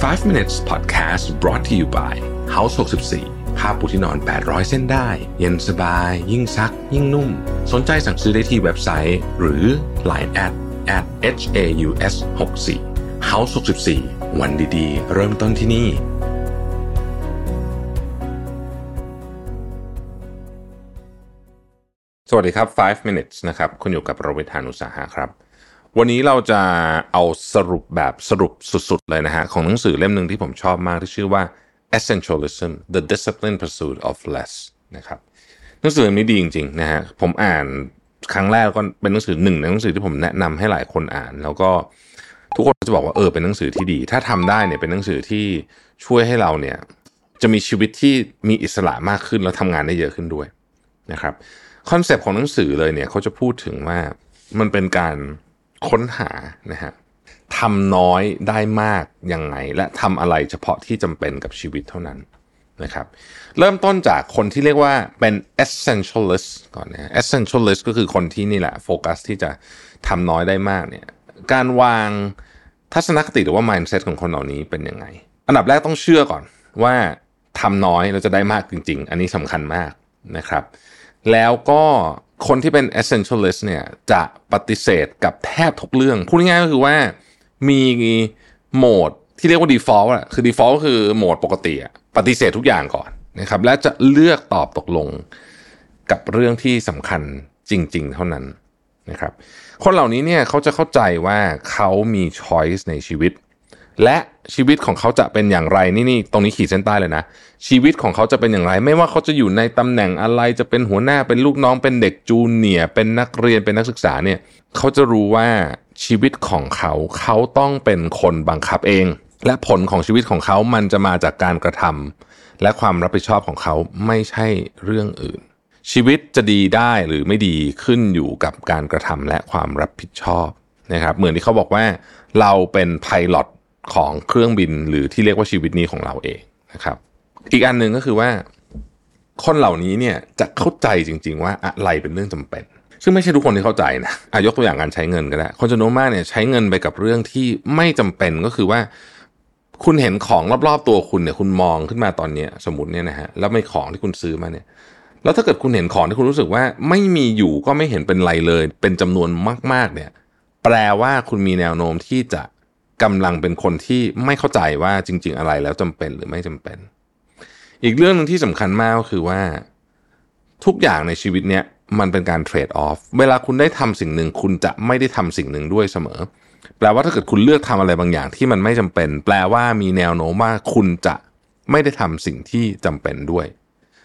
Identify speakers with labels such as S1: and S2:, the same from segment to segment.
S1: 5 minutes podcast brought to you by House 64ผ้าปูที่นอน 800 เส้นได้ เย็นสบาย ยิ่งซัก ยิ่งนุ่ม สนใจสั่งซื้อได้ที่เว็บไซต์ หรือ Line at at h a u s 6 4 House 64วันดีๆ เริ่มต้นที่นี่สวัสดีครับ 5 minutes นะครับ คุณอยู่กับโรเบิร์ตานุสาหะครับ วันนี้เราจะเอาสรุปแบบสรุปสุดๆ เลยนะฮะ ของหนังสือเล่มหนึ่งที่ผมชอบมากที่ชื่อว่า Essentialism The Disciplined Pursuit of Less นะครับหนังสือเล่มนี้ดีจริงๆนะฮะผมอ่านครั้งแรกก็เป็นหนังสือหนึ่งในหนังสือที่ผมแนะนำให้หลายคนอ่าน แล้วก็ทุกคนจะบอกว่าเออเป็นหนังสือที่ดี ถ้าทำได้เนี่ยเป็นหนังสือที่ช่วยให้เราเนี่ยจะมีชีวิตที่มีอิสระมากขึ้นแล้วทำงานได้เยอะขึ้นด้วยนะครับ concept ของหนังสือเลยเนี่ยเขาจะพูดถึงว่ามันเป็นการ ค้นหานะฮะทำน้อยได้มากยังไง และทำอะไรเฉพาะที่จำเป็นกับชีวิตเท่านั้นนะครับเริ่มต้นจากคนที่เรียกว่าเป็น essentialist ก่อนนะ essentialist ก็คือคนที่นี่แหละโฟกัสที่จะทำน้อยได้มากเนี่ยการวางทัศนคติหรือว่า mindset ของคนเหล่านี้เป็นยังไง อันดับแรกต้องเชื่อก่อนว่าทำน้อยเราจะได้มากจริง ๆ อันนี้สำคัญมากนะครับ แล้วก็คนที่เป็น essentialist เนี่ยจะปฏิเสธกับแทบทุกเรื่อง พูดง่ายๆก็คือว่ามีโหมดที่เรียกว่า default อะคือ default ก็คือโหมดปกติอะปฏิเสธทุกอย่างก่อนนะครับและจะเลือกตอบตกลงกับเรื่องที่สำคัญจริง ๆ เท่านั้นนะครับ คนเหล่านี้เนี่ยเขาจะเข้าใจว่าเขามี choice ในชีวิต และชีวิตของเขาจะเป็นอย่างไรนี่นี่ตรงนี้ขีดเส้นใต้เลยนะ ชีวิตของเขาจะเป็นอย่างไร ไม่ว่าเขาจะอยู่ในตำแหน่งอะไรจะเป็นหัวหน้าเป็นลูกน้องเป็นเด็กจูเนียร์เป็นนักเรียนเป็นนักศึกษาเนี่ยเขาจะรู้ว่าชีวิตของเขาเขาต้องเป็นคนบังคับเอง และผลของชีวิตของเขามันจะมาจากการกระทำและความรับผิดชอบของเขาไม่ใช่เรื่องอื่น ชีวิตจะดีได้หรือไม่ดีขึ้นอยู่กับการกระทำและความรับผิดชอบนะครับเหมือนที่เขาบอกว่าเราเป็นไพลอต ของเครื่องบินหรือที่เรียกว่าชีวิตนี้ของเราเองนะครับ อีกอันหนึ่งก็คือว่า คนเหล่านี้เนี่ยจะเข้าใจจริง ๆ ว่าอะไรเป็นเรื่องจำเป็น ซึ่งไม่ใช่ทุกคนที่เข้าใจนะอายกตัวอย่างการใช้เงินก็ได้คนจำนวนมากเนี่ยใช้เงินไปกับเรื่องที่ไม่จำเป็นก็คือว่า คุณเห็นของรอบๆตัวคุณเนี่ย คุณมองขึ้นมาตอนเนี้ยสมมติเนี่ยนะฮะแล้วไม่ของที่คุณซื้อมาเนี่ยแล้วถ้าเกิดคุณเห็นของที่คุณรู้สึกว่าไม่มีอยู่ก็ไม่เห็นเป็นไรเลย เป็นจำนวนมากๆเนี่ย แปลว่าคุณมีแนวโน้มที่จะ กำลังเป็นคนที่ไม่เข้าใจว่าจริง ๆ อะไรแล้วจำเป็นหรือไม่จำเป็น อีกเรื่องหนึงที่สำคัญมากก็คือว่าทุกอย่างในชีวิตเนี้ยมันเป็นการเทรดออฟเวลาคุณได้ทำสิ่งหนึ่ง คุณจะไม่ได้ทำสิ่งหนึ่งด้วยเสมอ แปลว่าถ้าเกิดคุณเลือกทำอะไรบางอย่างที่มันไม่จำเป็น แปลว่ามีแนวโน้มว่าคุณจะไม่ได้ทำสิ่งที่จำเป็นด้วย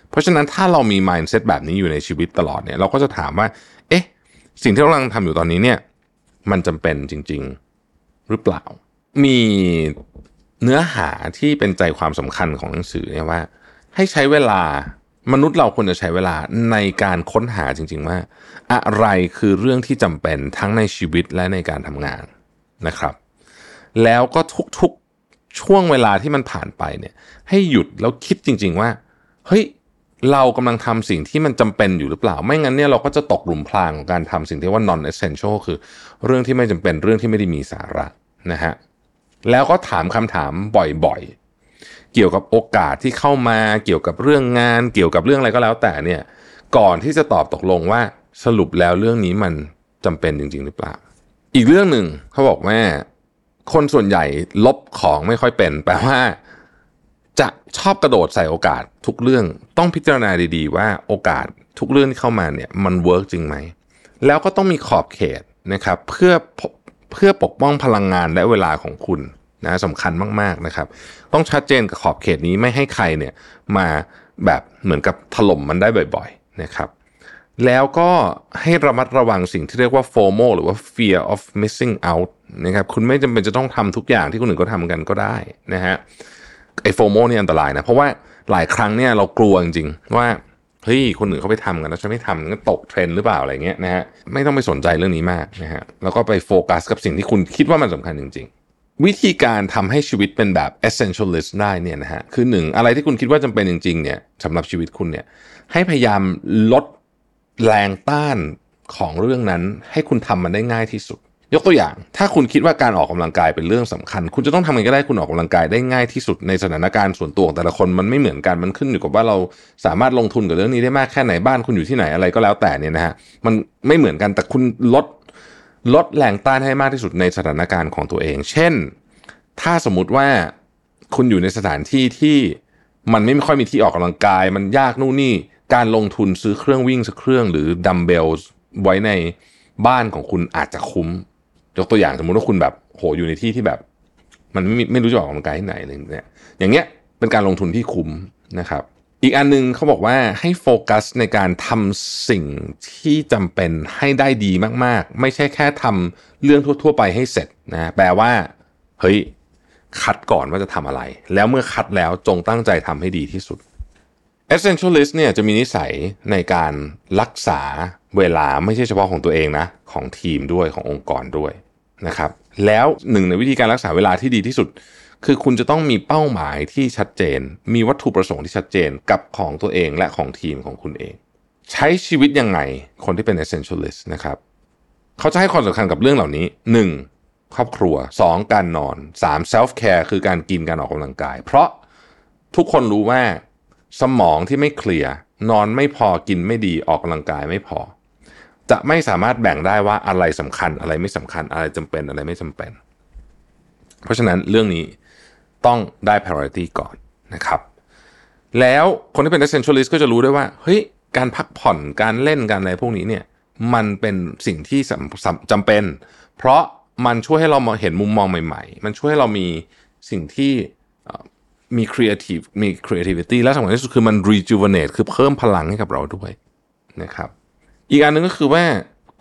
S1: เพราะฉะนั้นถ้าเรามี mindset แบบนี้อยู่ในชีวิตตลอดเนี่ยเราก็จะถามว่า เอ๊ะ สิ่งที่เรากำลังทำอยู่ตอนนี้เนี่ย มันจำเป็นจริง ๆ หรือเปล่า มีเนื้อหาที่เป็นใจความสำคัญของหนังสือเนี่ยว่า ให้ใช้เวลามนุษย์เราควรจะใช้เวลาในการค้นหาจริง ๆ ว่า อะไรคือเรื่องที่จำเป็นทั้งในชีวิตและในการทำงานนะครับ แล้วก็ทุกๆช่วงเวลาที่มันผ่านไปเนี่ย ให้หยุดแล้วคิดจริง ๆ ว่าเฮ้ยเรากำลังทำสิ่งที่มันจำเป็นอยู่หรือเปล่า ไม่งั้นเนี่ยเราก็จะตกหลุมพรางของการทำสิ่งที่ว่า non essential คือ เรื่องที่ไม่จำเป็นเรื่องที่ไม่ได้มีสาระนะฮะ แล้วก็ถามคำถามบ่อยๆ เกี่ยวกับโอกาสที่เข้ามาเกี่ยวกับเรื่องงาน เกี่ยวกับเรื่องอะไรก็แล้วแต่เนี่ยก่อนที่จะตอบตกลงว่าสรุปแล้วเรื่องนี้มันจำเป็นจริง ๆ หรือเปล่า อีกเรื่องหนึ่งเขาบอกว่าคนส่วนใหญ่ลบของไม่ค่อยเป็นแปลว่า จะชอบกระโดดใส่โอกาสทุกเรื่องต้องพิจารณาดีๆ ว่าโอกาสทุกเรื่องที่เข้ามาเนี่ยมันเวิร์กจริงไหมแล้วก็ต้องมีขอบเขตนะครับเพื่อ เพื่อปกป้องพลังงานและเวลาของคุณนะสำคัญมากๆนะครับ ต้องชัดเจนกับขอบเขตนี้ไม่ให้ใครเนี่ยมาแบบเหมือนกับถล่มมันได้บ่อยๆนะครับ แล้วก็ให้ระมัดระวังสิ่งที่เรียกว่า FOMO หรือว่า fear of missing out นะครับคุณไม่จำเป็นจะต้องทำทุกอย่างที่คนอื่นก็ทำกันก็ได้นะฮะไอ้ FOMO นี่อันตรายนะ เพราะว่าหลายครั้งเนี่ยเรากลัวจริงๆว่า เฮ้ยคนอื่นเขาไปทำกันแล้วฉันไม่ทำก็ตกเทรนหรือเปล่าอะไรเงี้ยนะฮะไม่ต้องไปสนใจเรื่องนี้มากนะฮะแล้วก็ไปโฟกัสกับสิ่งที่คุณคิดว่ามันสำคัญจริง ๆ วิธีการทำให้ชีวิตเป็นแบบ essentialist ได้เนี่ยนะฮะคือหนึ่งอะไรที่คุณคิดว่าจำเป็นจริงๆเนี่ยสำหรับชีวิตคุณเนี่ยให้พยายามลดแรงต้านของเรื่องนั้น ให้คุณทำมันได้ง่ายที่สุด ยกตัวอย่าง ถ้าคุณคิดว่าการออกกำลังกายเป็นเรื่องสำคัญ คุณจะต้องทำยังไงก็ได้คุณออกกำลังกายได้ง่ายที่สุดในสถานการณ์ส่วนตัวของแต่ละคนมันไม่เหมือนกันมันขึ้นอยู่กับว่าเราสามารถลงทุนกับเรื่องนี้ได้มากแค่ไหนบ้านคุณอยู่ที่ไหนอะไรก็แล้วแต่เนี่ยนะฮะมันไม่เหมือนกันแต่คุณลดลดแรงต้านให้มากที่สุดในสถานการณ์ของตัวเอง เช่น ถ้าสมมุติว่าคุณอยู่ในสถานที่ที่มันไม่ค่อยมีที่ออกกำลังกาย มันยากนู่นนี่การลงทุนซื้อเครื่องวิ่งสักเครื่องหรือดัมเบลไว้ในบ้านของคุณอาจจะคุ้ม ยกตัวอย่างสมมติว่าคุณแบบโหอยู่ในที่ที่แบบ มันไม่ไม่รู้จะออกกำลังกายที่ไหนอะไรเงี้ยอย่างเงี้ยเป็นการลงทุนที่คุ้มนะครับ อีกอันนึงเขาบอกว่าให้โฟกัสในการทำสิ่งที่จำเป็นให้ได้ดีมากๆ ไม่ใช่แค่ทำเรื่องทั่ว ๆ ไปให้เสร็จนะแปลว่าเฮ้ยคัดก่อนว่าจะทำอะไร แล้วเมื่อคัดแล้วจงตั้งใจทำให้ดีที่สุด Essentialist เนี่ยจะมีนิสัยในการรักษาเวลาไม่ใช่เฉพาะของตัวเองนะ ของทีมด้วยขององค์กรด้วย นะครับ แล้วหนึ่งในวิธีการรักษาเวลาที่ดีที่สุด คือคุณจะต้องมีเป้าหมายที่ชัดเจน มีวัตถุประสงค์ที่ชัดเจนกับของตัวเองและของทีมของคุณเอง ใช้ชีวิตยังไงคนที่เป็น essentialist นะครับ เขาจะให้ความสำคัญกับเรื่องเหล่านี้ 1. ครอบครัว 2. การนอน 3. self care คือการกินการออกกำลังกาย เพราะทุกคนรู้ว่าสมองที่ไม่เคลียร์นอนไม่พอกินไม่ดีออกกำลังกายไม่พอ จะไม่สามารถแบ่งได้ว่าอะไรสำคัญอะไรไม่สำคัญอะไรจำเป็นอะไรไม่จำเป็น เพราะฉะนั้นเรื่องนี้ต้องได้ priority ก่อนนะครับ แล้วคนที่เป็น essentialist ก็จะรู้ได้ว่าเฮ้ยการพักผ่อนการเล่นการอะไรพวกนี้เนี่ยมันเป็นสิ่งที่จำเป็น เพราะมันช่วยให้เรามาเห็นมุมมองใหม่ ๆ มันช่วยให้เรามีสิ่งที่มี creative มี creativity และสำคัญที่สุดคือมัน rejuvenate คือเพิ่มพลังให้กับเราด้วยนะครับ อีกอันนึงก็คือว่า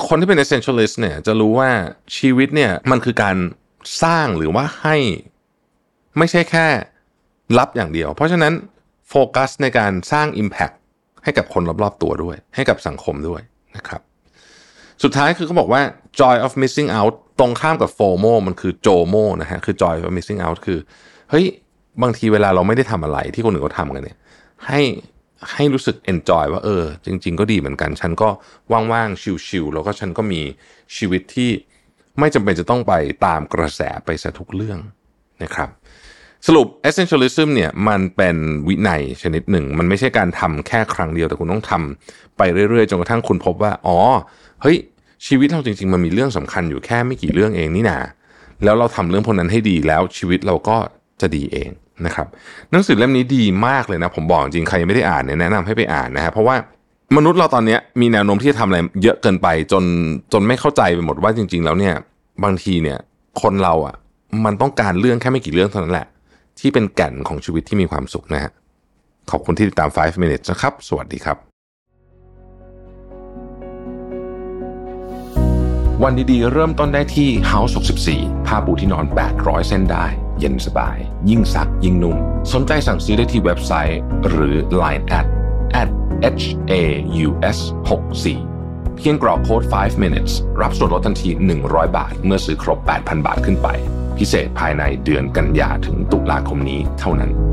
S1: คนที่เป็น essentialist เนี่ยจะรู้ว่าชีวิตเนี่ยมันคือการสร้างหรือว่าให้ไม่ใช่แค่รับอย่างเดียว เพราะฉะนั้นโฟกัสในการสร้าง impact ให้กับคนรอบๆตัวด้วย ให้กับสังคมด้วยนะครับ สุดท้ายคือเขาบอกว่า joy of missing out ตรงข้ามกับ FOMO มันคือ JOMO นะฮะคือ joy of missing out คือ เฮ้ย บางทีเวลาเราไม่ได้ทำอะไรที่คนอื่นเขาทำกันเนี่ย ให้ ให้รู้สึกเอนจอยว่าเออ จริง ๆ ก็ดีเหมือนกัน ฉันก็ว่าง ๆ ชิลๆแล้วก็ฉันก็มีชีวิตที่ไม่จำเป็นจะต้องไปตามกระแสไปซะทุกเรื่องนะครับ สรุป essentialism เนี่ยมันเป็นวินัยชนิดหนึ่ง มันไม่ใช่การทำแค่ครั้งเดียวแต่คุณต้องทำไปเรื่อย ๆ จนกระทั่งคุณพบว่า อ๋อ เฮ้ย ชีวิตเราจริง ๆ มันมีเรื่องสำคัญอยู่แค่ไม่กี่เรื่องเองนี่นาแล้วเราทำเรื่องพวกนั้นให้ดีแล้วชีวิตเราก็จะดีเอง นะครับหนังสือเล่มนี้ดีมากเลยนะ ผมบอกจริงใครยังไม่ได้อ่านเนี่ยแนะนำให้ไปอ่านนะฮะเพราะว่ามนุษย์เราตอนนี้มีแนวโน้มที่จะทำอะไรเยอะเกินไปจนจนไม่เข้าใจไปหมดว่าจริง ๆ แล้วเนี่ยบางทีเนี่ยคนเราอะมันต้องการเรื่องแค่ไม่กี่เรื่องเท่านั้นแหละ ที่เป็นแก่นของชีวิตที่มีความสุขนะฮะขอบคุณที่ติดตาม 5 minutes นะครับ สวัสดีครับ วันดีๆ เริ่มต้นได้ที่ House 64 ผ้าปูที่นอน 800 เส้นได้ ย็นสบาย ยิ่งสักยิ่งนุ่ม สนใจสั่งซื้อได้ที่เว็บไซต์ หรือ Line at at h a u s 6 4เพียงกรอกโค้ด 5 minutes รับส่วนลดทันที 100 บาท เมื่อซื้อครบ 8,000 บาทขึ้นไป พิเศษภายในเดือนกันยาถึงตุลาคมนี้เท่านั้น